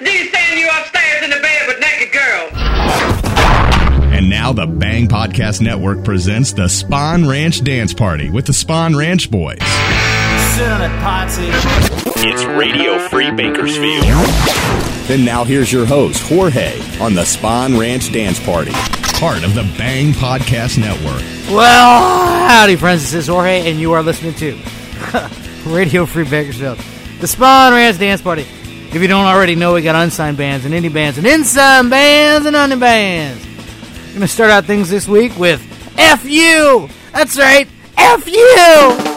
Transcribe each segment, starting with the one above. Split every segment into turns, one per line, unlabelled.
listen to you upstairs in the bed with naked girls.
And now the Bang Podcast Network presents the Spawn Ranch Dance Party with the Spawn Ranch Boys.
It's Radio Free Bakersfield.
Then now here's your host, Jorge, on the Spawn Ranch Dance Party, part of the Bang Podcast Network.
Well, howdy, friends. This is Jorge, and you are listening to Radio Free Bakersfield, the Spawn Ranch Dance Party. If you don't already know, we got unsigned bands and indie bands and inside bands and under bands. We're to start out things this week with F. That's right, F.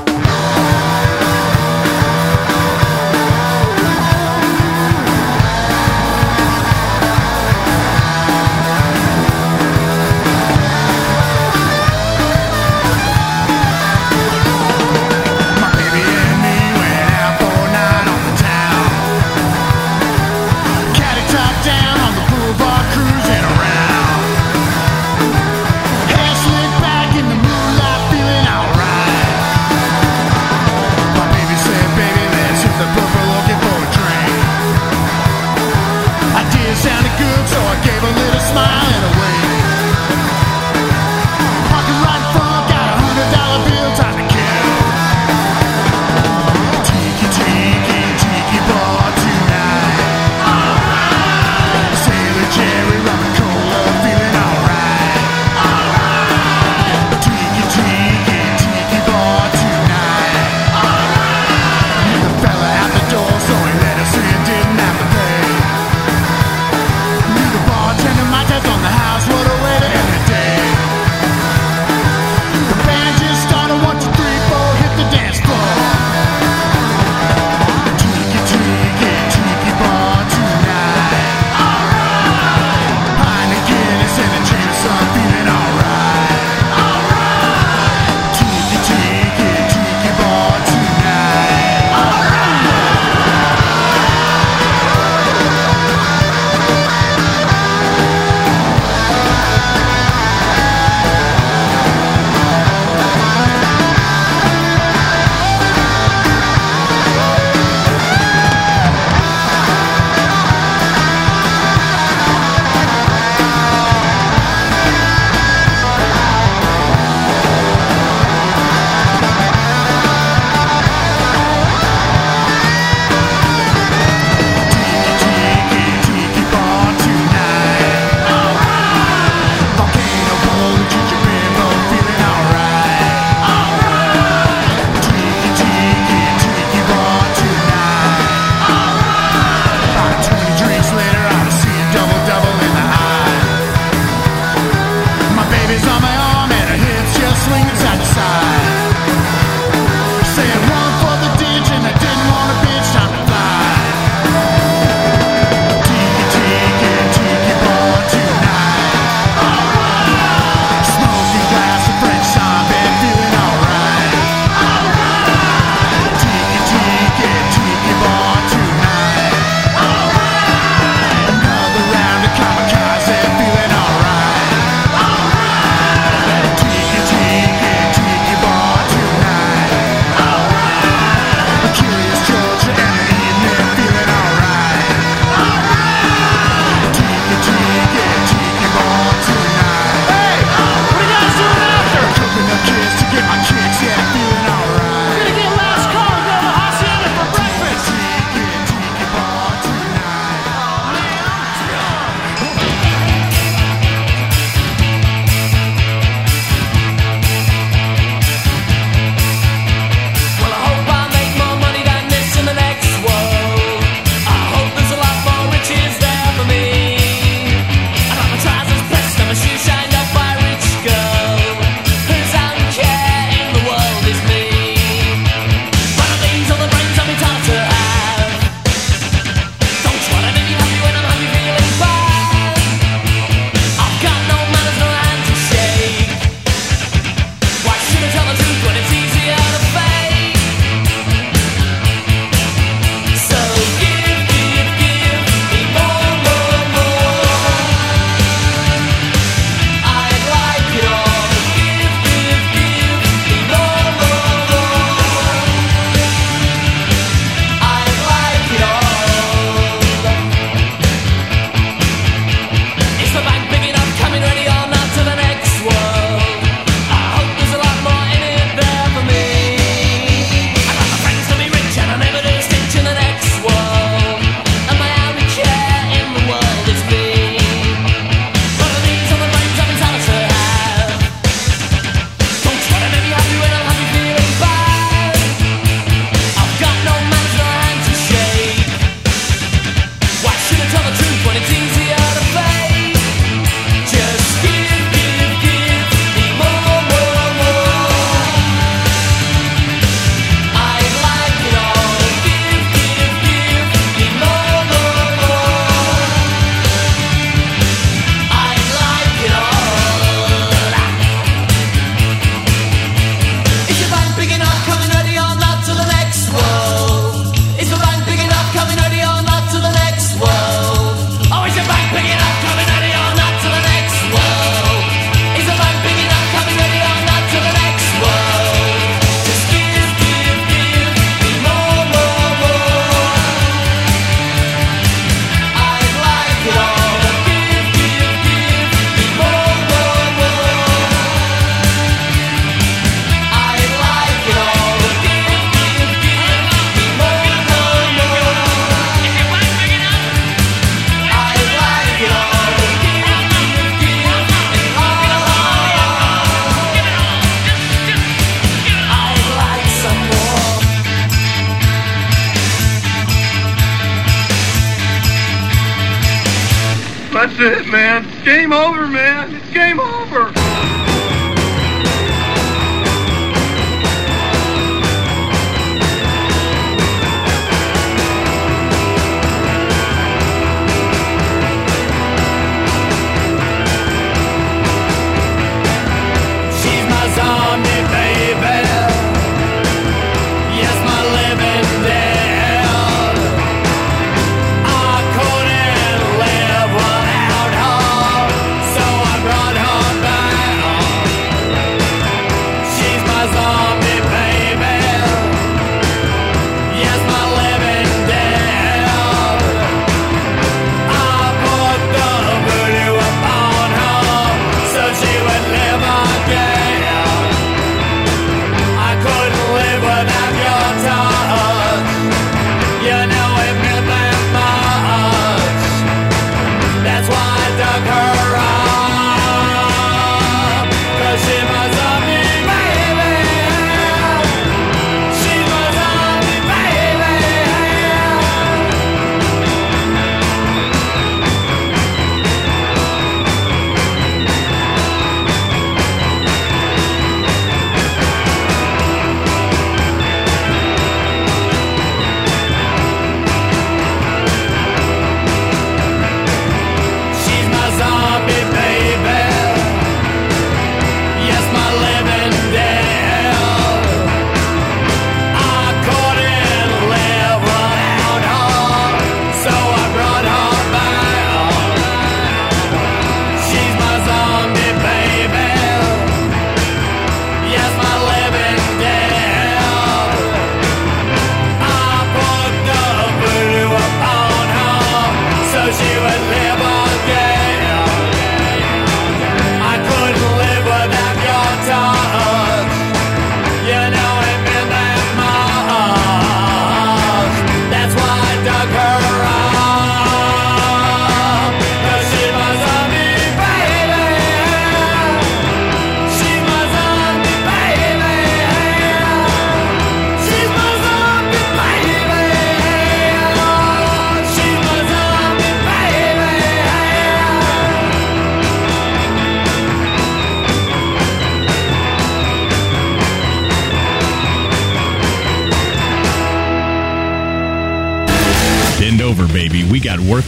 it, man. Game over, man.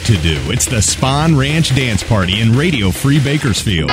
to do. It's the Spawn Ranch Dance Party in Radio Free Bakersfield.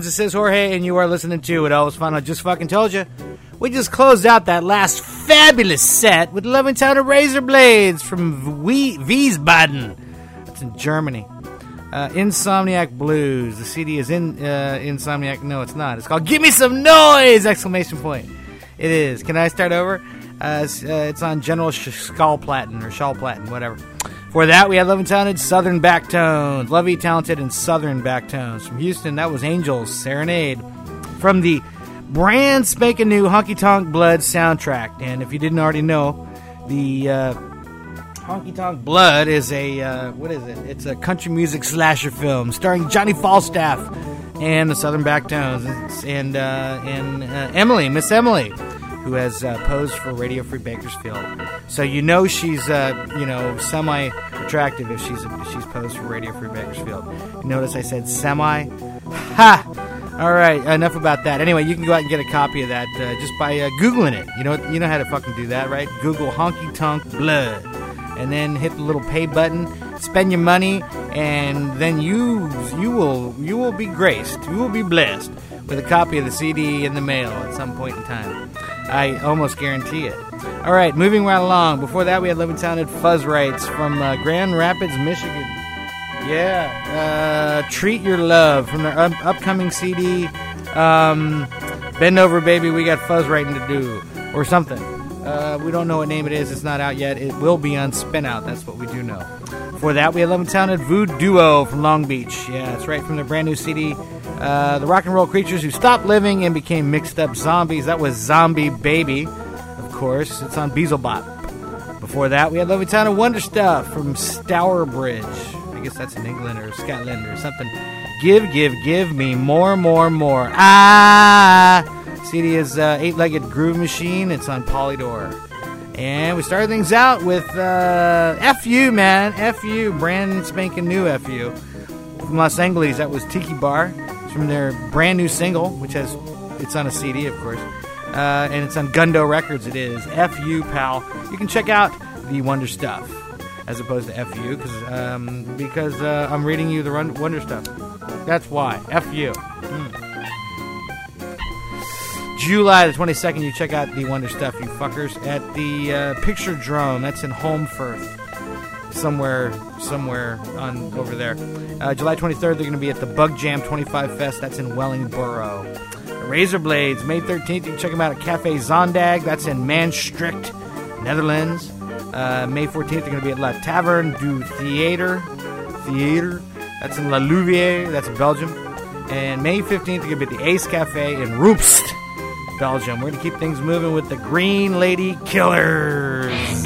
Friends. This is Jorge, and you are listening to It Always Fun. I just fucking told you. We just closed out that last fabulous set with Levittown of Razor Blades from Wiesbaden. It's in Germany. Uh, Insomniac Blues. The CD is in uh, Insomniac. No, it's not. It's called "Give Me Some Noise!" Exclamation point. It is. Can I start over? Uh, it's, uh, it's on General Sh- Schallplatten or Schallplatten, whatever. For that, we had Love and Talented Southern Backtones. Lovey Talented and Southern Backtones. From Houston, that was Angels Serenade. From the brand spanking new Honky Tonk Blood soundtrack. And if you didn't already know, the uh, Honky Tonk Blood is a, uh, what is it? It's a country music slasher film starring Johnny Falstaff and the Southern Backtones. And, uh, and uh, Emily, Miss Emily who has uh, posed for Radio Free Bakersfield. So you know she's uh, you know semi attractive if she's if she's posed for Radio Free Bakersfield. Notice I said semi. Ha! All right, enough about that. Anyway, you can go out and get a copy of that uh, just by uh, googling it. You know you know how to fucking do that, right? Google honky tonk blood, and then hit the little pay button. Spend your money, and then you you will you will be graced. You will be blessed with a copy of the CD in the mail at some point in time. I almost guarantee it. All right, moving right along. Before that, we had and Sounded Fuzz Rights from uh, Grand Rapids, Michigan. Yeah, uh, Treat Your Love from their up- upcoming CD. Um, Bend Over Baby, we got Fuzz Writing to do, or something. Uh, we don't know what name it is, it's not out yet. It will be on Spin Out, that's what we do know. For that, we had and Sounded Voodoo Duo from Long Beach. Yeah, it's right, from their brand new CD. Uh, the rock and roll creatures who stopped living and became mixed up zombies. That was Zombie Baby, of course. It's on Beelzebub. Before that, we had and Sounded Wonder Stuff from Stourbridge. I guess that's in England or Scotland or something. Give, give, give me more, more, more. Ah! CD is uh, Eight Legged Groove Machine. It's on Polydor. And we started things out with uh, FU, man. FU, brand spanking new FU. From Los Angeles, that was Tiki Bar. It's from their brand new single, which has, it's on a CD, of course. Uh, and it's on Gundo Records, it is. FU, pal. You can check out the Wonder Stuff as opposed to FU cause, um, because uh, I'm reading you the run- Wonder Stuff. That's why. FU. July the 22nd, you check out the Wonder Stuff, you fuckers, at the uh, Picturedrome. That's in Holmfirth. Somewhere, somewhere on over there. Uh, July 23rd, they're going to be at the Bug Jam 25 Fest. That's in Wellingborough. Razor Blades, May 13th, you can check them out at Cafe Zondag. That's in Maastricht, Netherlands. Uh, May 14th, they're going to be at La Taverne du Theater. Theater. That's in La Louvière. That's in Belgium. And May 15th, they're going to be at the Ace Cafe in Rumst, Belgium. We're going to keep things moving with the Green Lady Killers.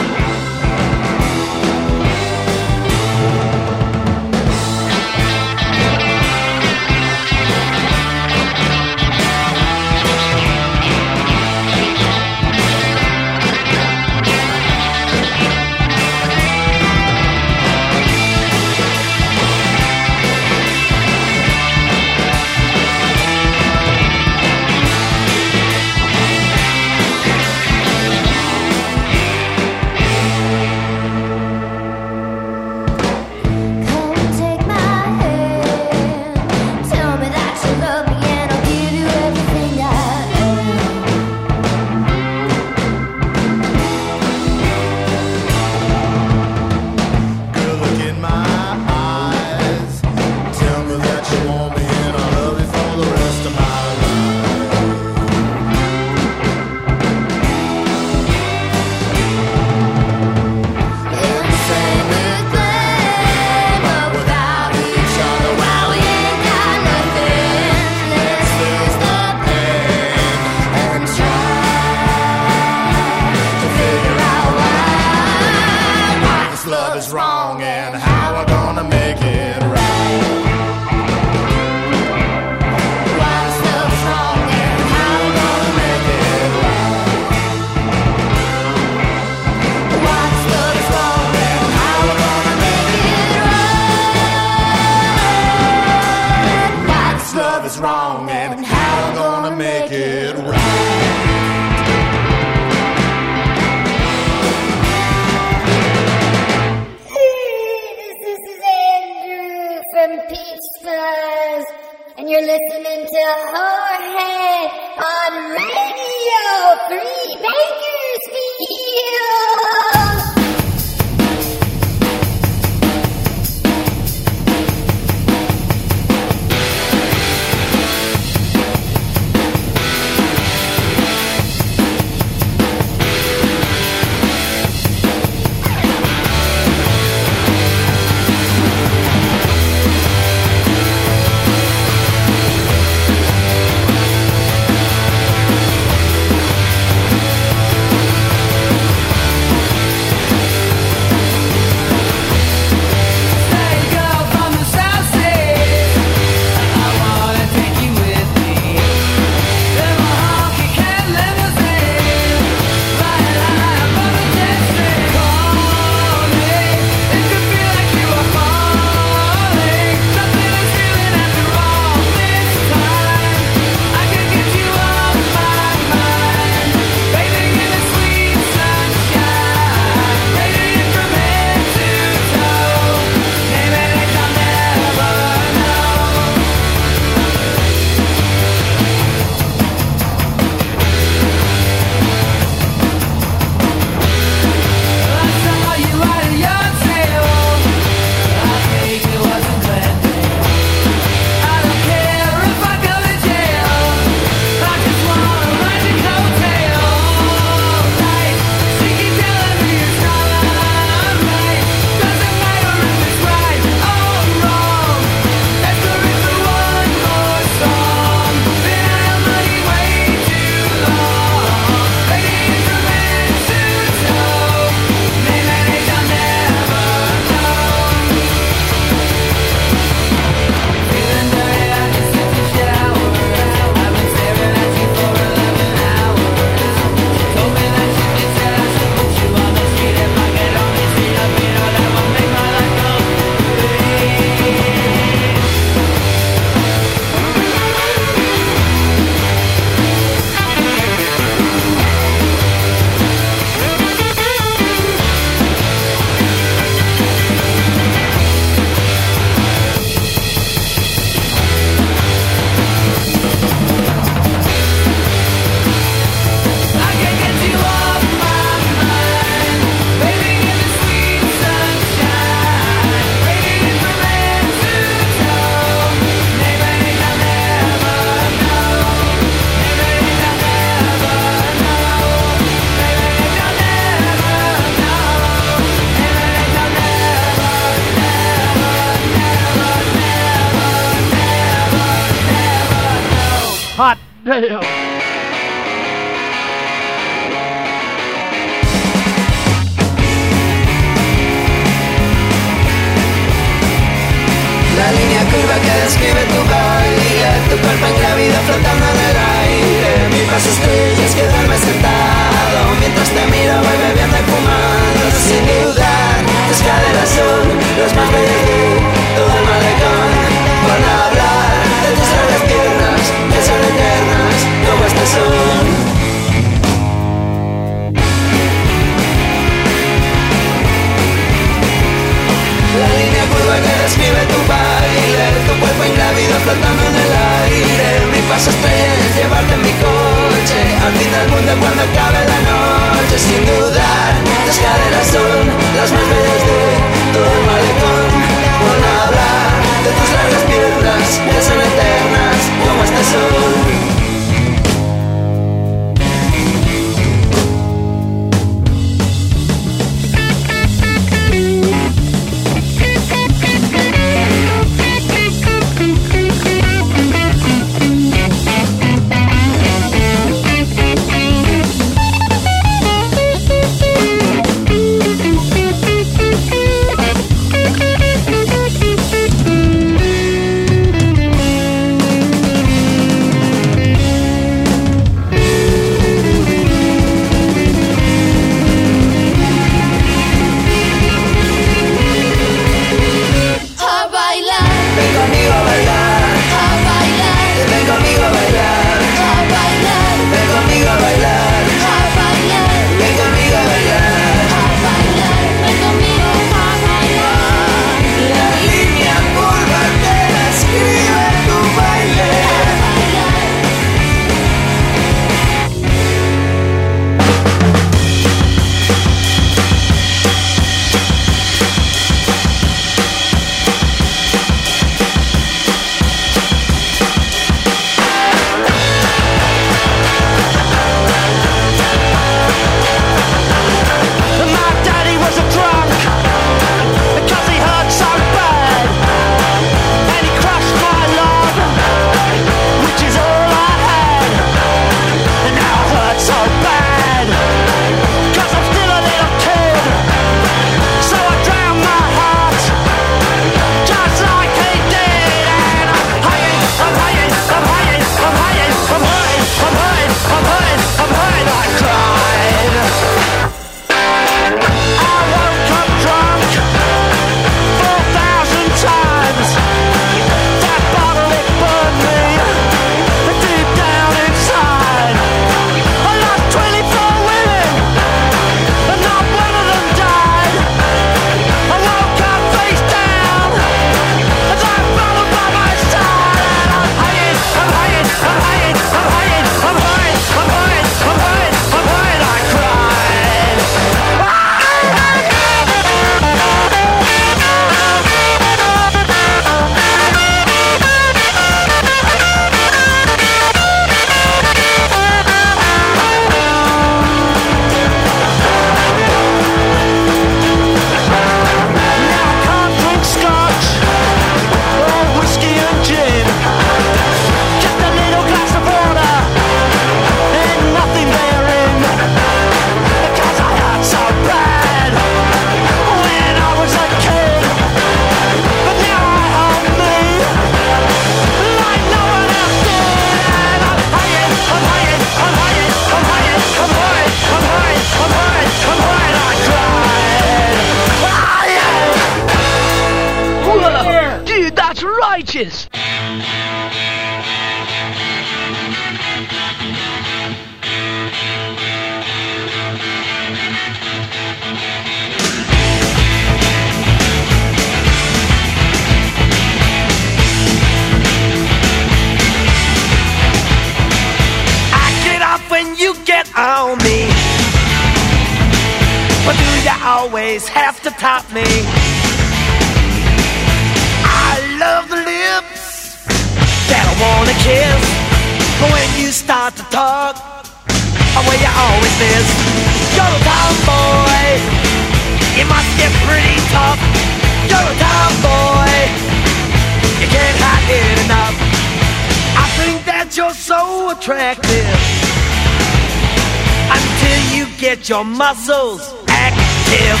Your
muscles active.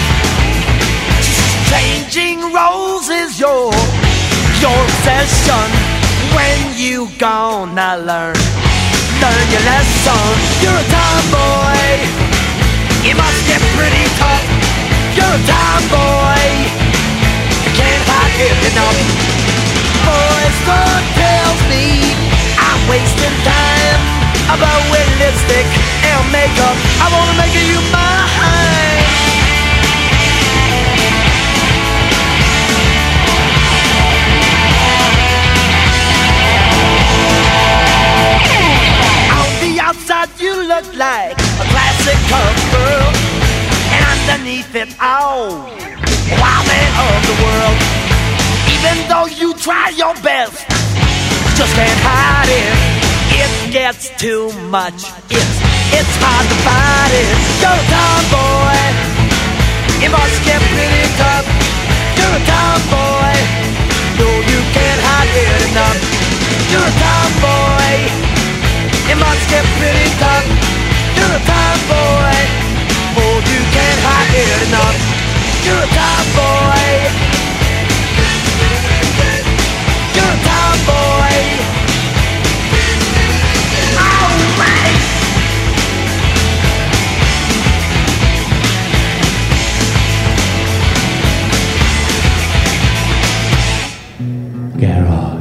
Changing roles is your your obsession. When you gonna learn learn your lesson? You're a tomboy. You must get pretty tough. You're a tomboy. Can't hide it enough. Boys, tells me I'm wasting time about with lipstick and makeup. I wanna make you mine. On the outside, you look like a classic girl, and underneath it all, wild man of the world. Even though you try your best, just can't hide it. Gets too much. It's it's hard to fight it. You're a tomboy. You must get pretty tough. You're a tomboy. No, you can't hide it enough. You're a tomboy. You must get pretty tough. You're a tomboy. Oh, you can't hide it enough. You're a tomboy.
Garage.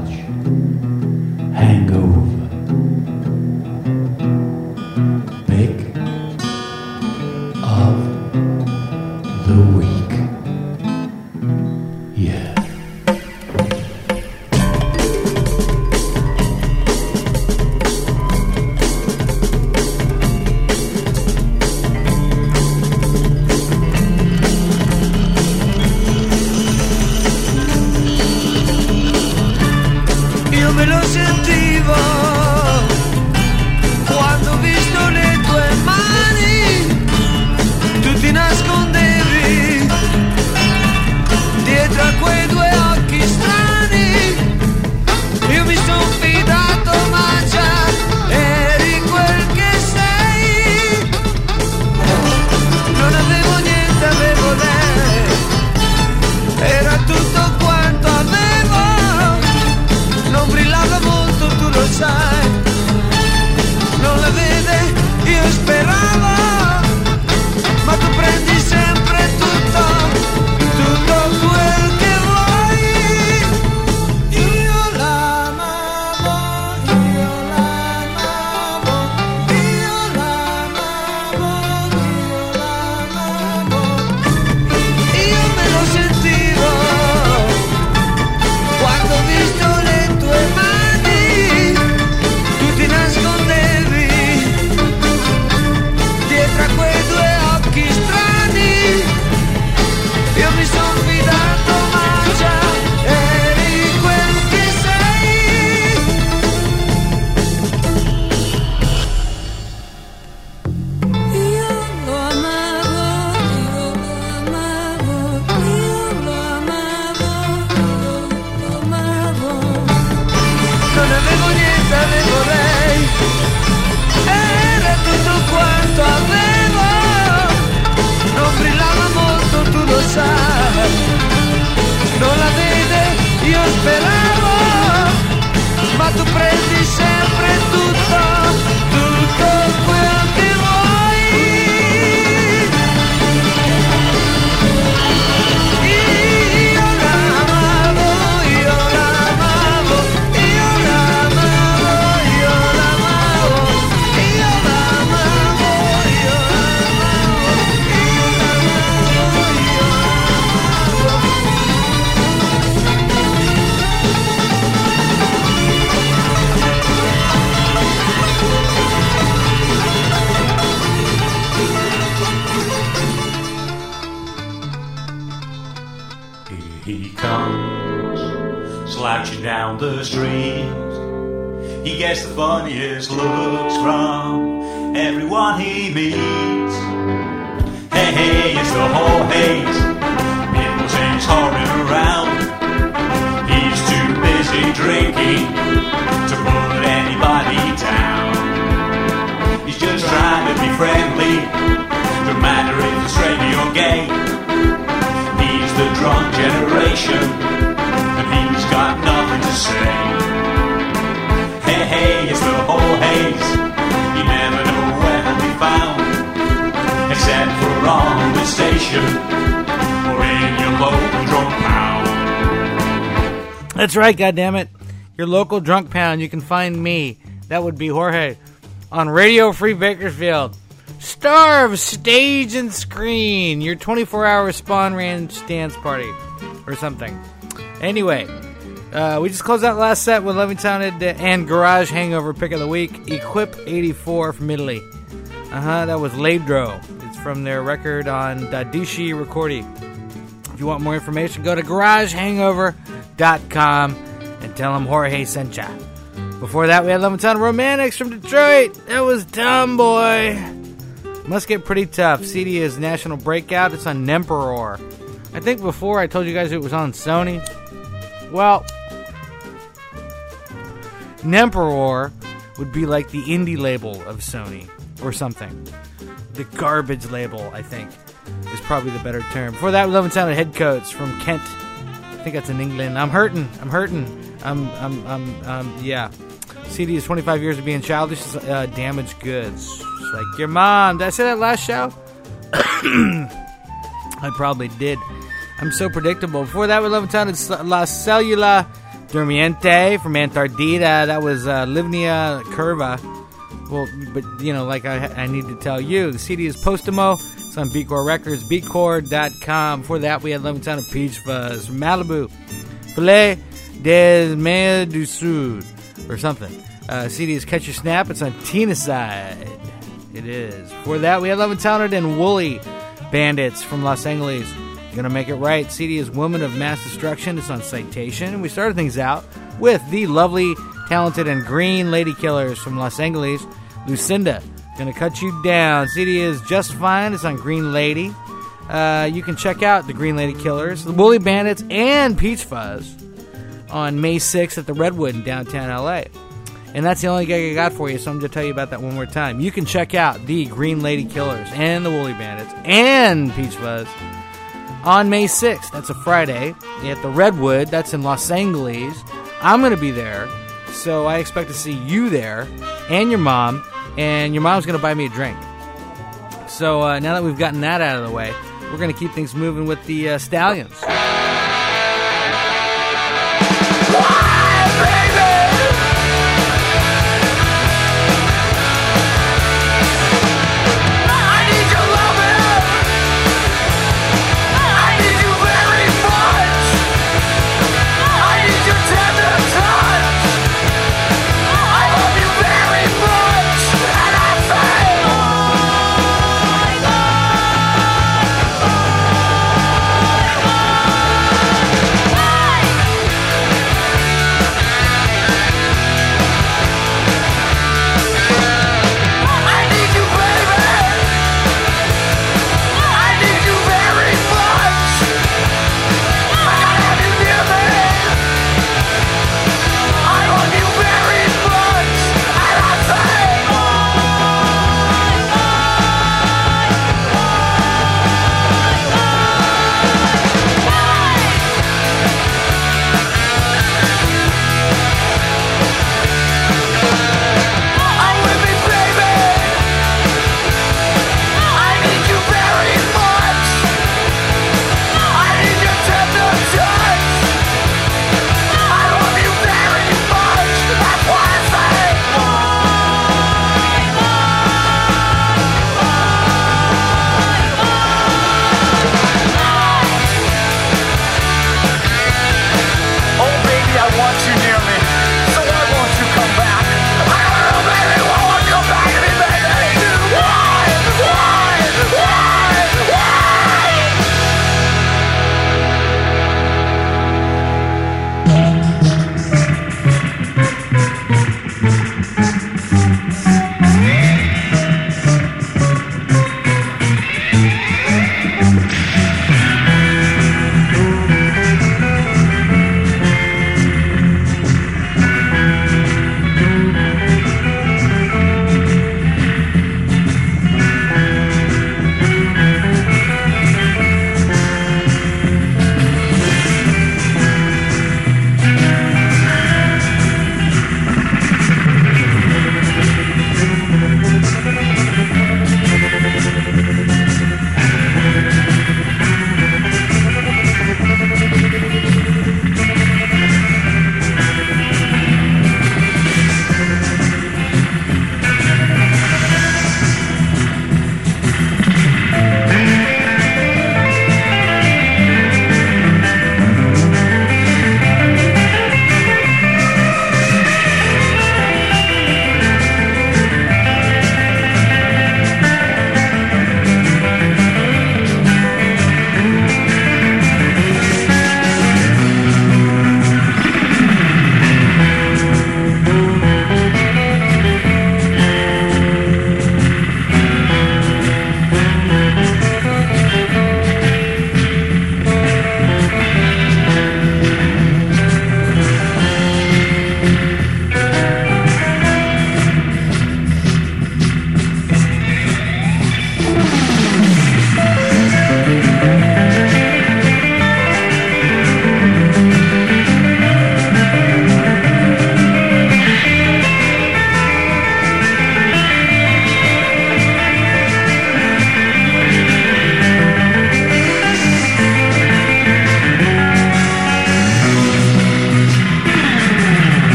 That's right, goddammit. Your local drunk pound. You can find me. That would be Jorge on Radio Free Bakersfield. Star of stage and screen. Your 24 hour Spahn Ranch dance party. Or something. Anyway, uh, we just closed out last set with Levittown and Garage Hangover pick of the week. Equipe 84 from Italy. Uh huh, that was Ladro. It's from their record on Dadishi Recordi. If you want more information, go to garagehangover.com and tell them Jorge sent ya. Before that, we had Levittown Romantics from Detroit. That was dumb, boy. Must get pretty tough. CD is National Breakout. It's on Nemperor. I think before I told you guys it was on Sony. Well, Nemperor would be like the indie label of Sony or something. The garbage label, I think, is probably the better term. Before that, we love and sounded head from Kent. I think that's in England. I'm hurting. I'm hurting. I'm, I'm, I'm, um, yeah. CD is 25 years of being childish, uh, damaged goods. Like your mom. Did I say that last show? I probably did. I'm so predictable. Before that, we love and sounded La Cellula Dormiente from Antardita. That was uh, Livnia Curva. Well, but you know, like I, I need to tell you, the CD is Postimo. It's on Beatcore Records, beatcore.com. Before that, we had and of Peach Fuzz Malibu. Filet des Mer du Sud, or something. Uh, CD is Catch Your Snap. It's on Tina Side. It is. Before that, we had Love and Sound and Woolly Bandits from Los Angeles. Gonna make it right. CD is Woman of Mass Destruction. It's on Citation. And we started things out with the lovely, talented, and green Lady Killers from Los Angeles. Lucinda, gonna cut you down. CD is Just Fine. It's on Green Lady. Uh, you can check out the Green Lady Killers, the Woolly Bandits, and Peach Fuzz on May 6th at the Redwood in downtown LA. And that's the only gig I got for you, so I'm going to tell you about that one more time. You can check out the Green Lady Killers and the Woolly Bandits and Peach Fuzz on May 6th. That's a Friday at the Redwood. That's in Los Angeles. I'm going to be there, so I expect to see you there and your mom, and your mom's going to buy me a drink. So uh, now that we've gotten that out of the way, we're going to keep things moving with the uh, Stallions.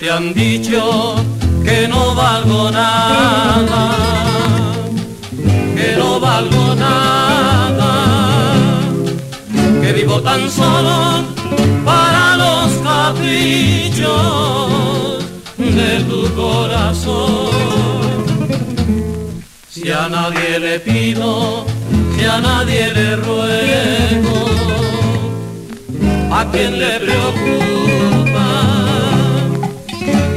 Te han dicho que no valgo nada, que no valgo nada, que vivo tan solo para los caprichos de tu corazón. Si a nadie le pido, si a nadie le ruego, ¿a quién le preocupa?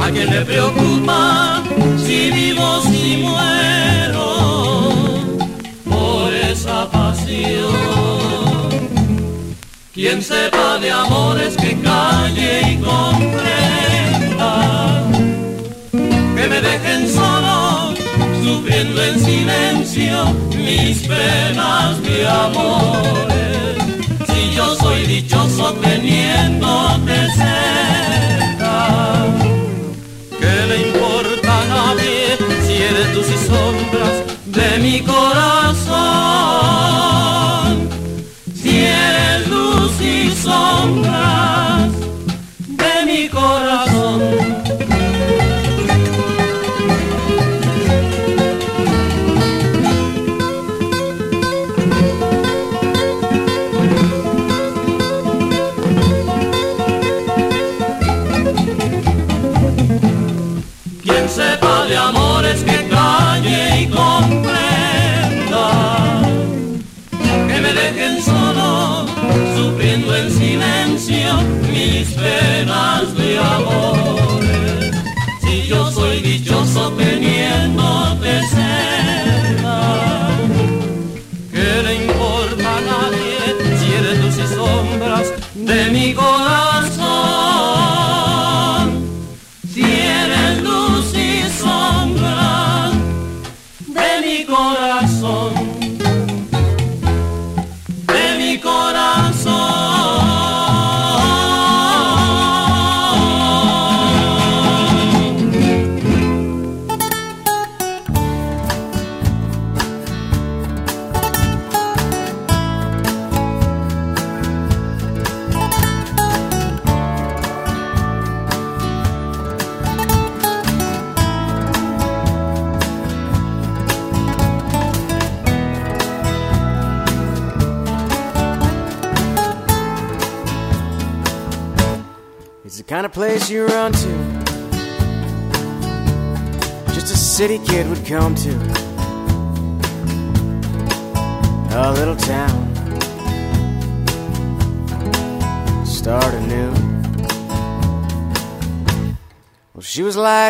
¿A quién le preocupa si vivo, si muero por esa pasión? Quien sepa de amores que calle y comprenda, que me dejen solo, sufriendo en silencio mis penas de amores. Si yo soy dichoso teniéndote cerca, y sombras de mi corazón?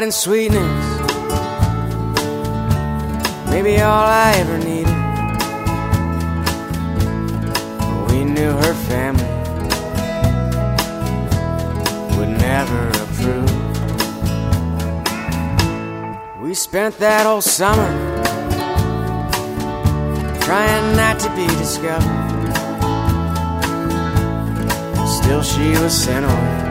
And sweetness. Maybe all I ever needed. We knew her family would never approve. We spent that whole summer trying not to be discovered. Still, she was sent away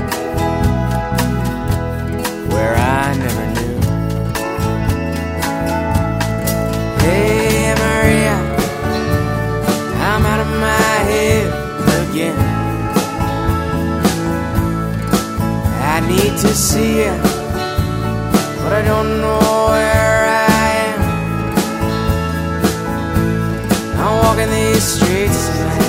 need to see you, but I don't know where I am. I'm walking these streets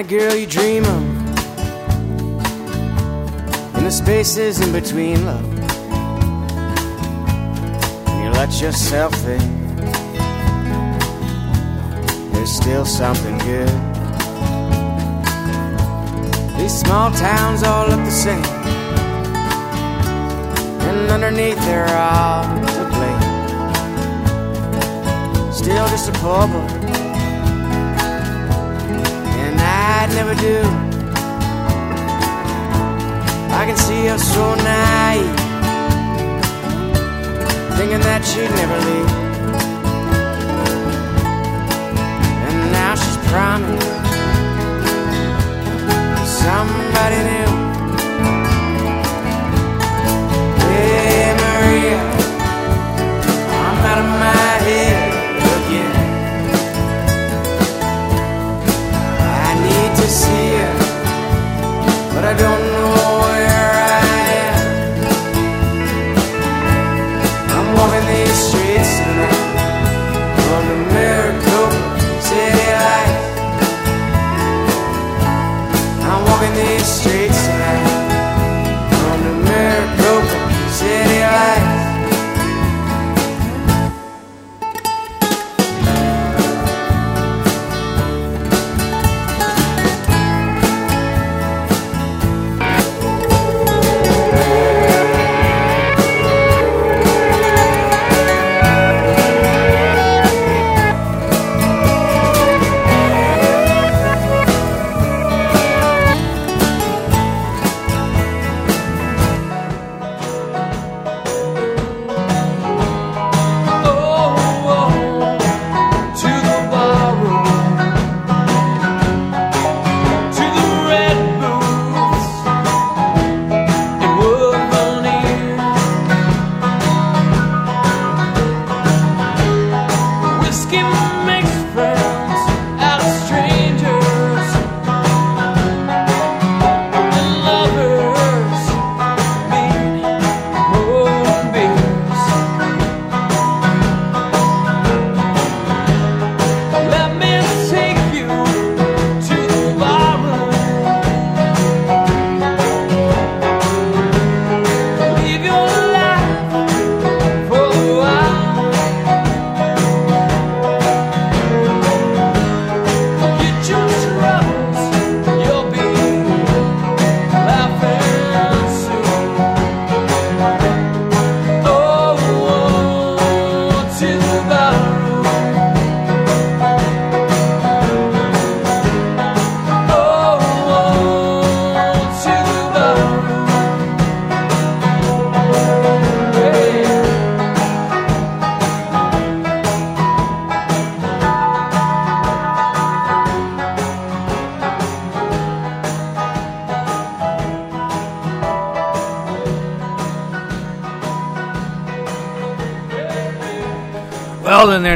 kind of girl you dream of in the spaces in between love. You let yourself think there's still something good. These small towns all look the same, and underneath they're all to blame. Still just a poor boy I'd never do. I can see her so naive, thinking that she'd never leave. And now she's promised somebody new. I don't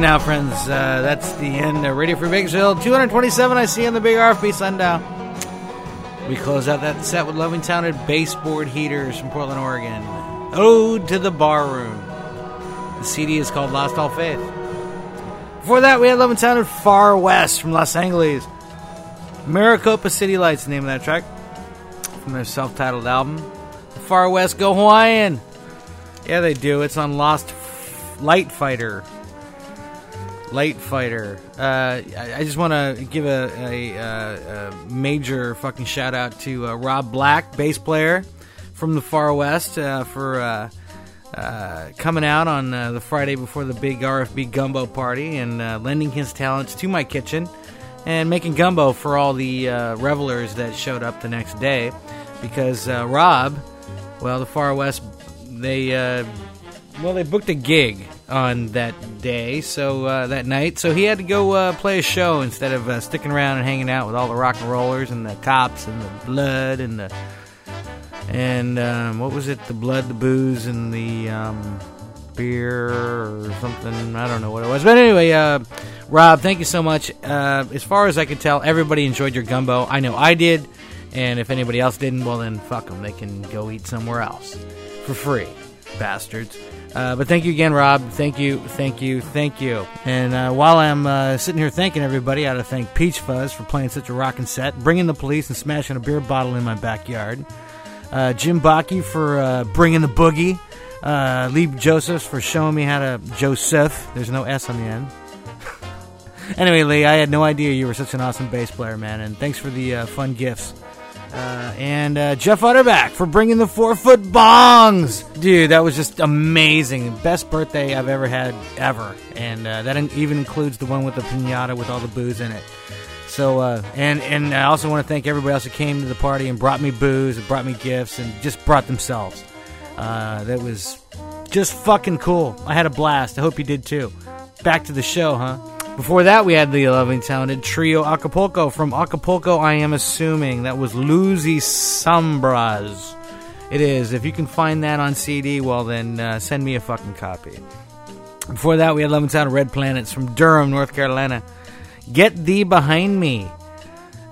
now, friends. Uh, that's the end of Radio Free Bakersfield. 227 I see on the big RFB sundial. We close out that set with Loving Towned Baseboard Heaters from Portland, Oregon. Ode to the Barroom. The CD is called Lost All Faith. Before that, we had Loving Towned Far West from Los Angeles. Maricopa City Lights, the name of that track, from their self titled album. The Far West Go Hawaiian. Yeah, they do. It's on Lost F- Light Fighter. Light Fighter. Uh, I, I just want to give a, a, uh, a major fucking shout out to uh, Rob Black, bass player from the Far West, uh, for uh, uh, coming out on uh, the Friday before the big RFB gumbo party and lending his talents to my kitchen and making gumbo for all the revelers that showed up the next day because Rob, well, the Far West, they well they booked a gig on that day, so uh, that night, so he had to go uh, play a show instead of uh, sticking around and hanging out with all the rock and rollers and the cops and the blood and the and um, what was it? The blood, the booze, and the um, beer or something. I don't know what it was. But anyway, uh, Rob, thank you so much. Uh, as far as I could tell, everybody enjoyed your gumbo. I know I did. And if anybody else didn't, well, then fuck them. They can go eat somewhere else for free, bastards. Uh, but thank you again, Rob. Thank you, thank you, thank you. And uh, while I'm uh, sitting here thanking everybody, I ought to thank Peach Fuzz for playing such a rocking set, bringing the police and smashing a beer bottle in my backyard. Uh, Jim Baki for uh, bringing the boogie. Uh, Lee Josephs for showing me how to Joseph. There's no S on the end. anyway, Lee, I had no idea you were such an awesome bass player, man. And thanks for the fun gifts. Uh, and uh, Jeff Utterback for bringing the four foot bongs. Dude, that was just amazing. Best birthday I've ever had, ever. And uh, that even includes the one with the pinata with all the booze in it. So, uh, and and I also want to thank everybody else who came to the party and brought me booze, and brought me gifts, and just brought themselves. Uh, that was just fucking cool. I had a blast. I hope you did too. Back to the show, huh? Before that, we had the loving talented trio Acapulco from Acapulco. I am assuming that was Luces y Sombras. It is. If you can find that on CD, well then uh, send me a fucking copy. Before that, we had Loving Town Red Planets from Durham, North Carolina. Get Thee Behind Me,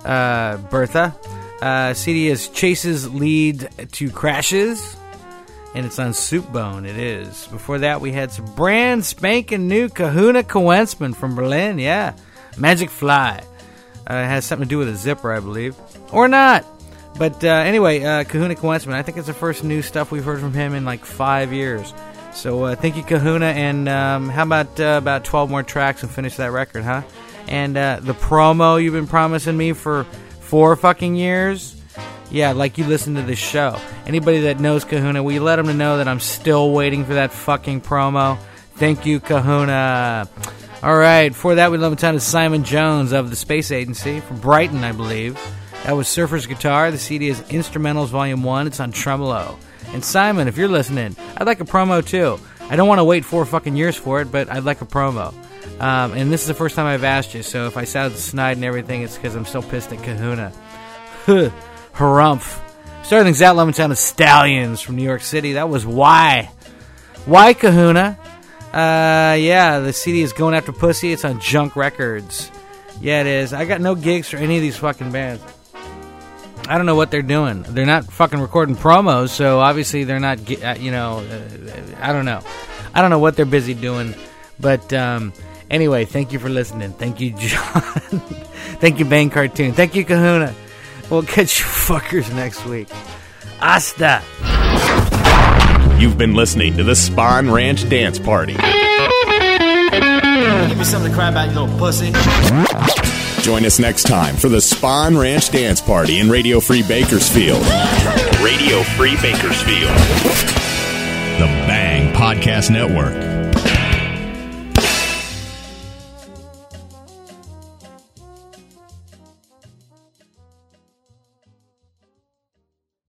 uh, Bertha. Uh, CD is Chases Lead to Crashes, and it's on Soup Bone. It is. Before that, we had some brand spanking new Kahuna Kawentzmann from Berlin. Yeah, Magic Fly. Uh, it has something to do with a zipper, I believe, or not. But uh, anyway, uh, Kahuna Kawentzmann. I think it's the first new stuff we've heard from him in like five years. So uh, thank you, Kahuna, and um, how about uh, about twelve more tracks and finish that record, huh? And uh, the promo you've been promising me for four fucking years. Yeah, like you listen to this show. Anybody that knows Kahuna, will you let them know that I'm still waiting for that fucking promo? Thank you, Kahuna. All right, for that, we love a ton of Simon Jones of the Space Agency from Brighton, I believe. That was Surfer's Guitar. The CD is Instrumentals Volume 1. It's on Tremolo. And Simon, if you're listening, I'd like a promo too. I don't want to wait four fucking years for it, but I'd like a promo. Um, and this is the first time I've asked you, so if I sound snide and everything, it's because I'm still pissed at Kahuna. Harumph. Starting things out, Lemon Town of Stallions from New York City. That was why. Why Kahuna? Uh, yeah, the CD is going after pussy. It's on Junk Records. Yeah, it is. I got no gigs for any of these fucking bands. I don't know what they're doing. They're not fucking recording promos, so obviously they're not. uh, You know, uh, I don't know. I don't know what they're busy doing, but um, anyway, thank you for listening. Thank you, John. thank you, Bang Cartoon. Thank you, Kahuna. We'll catch you fuckers next week. Hasta.
You've been listening to the Spahn Ranch Dance Party.
Give me something to cry about, you little pussy.
Join us next time for the Spahn Ranch Dance Party in Radio Free Bakersfield.
Radio Free Bakersfield.
The Bang Podcast Network.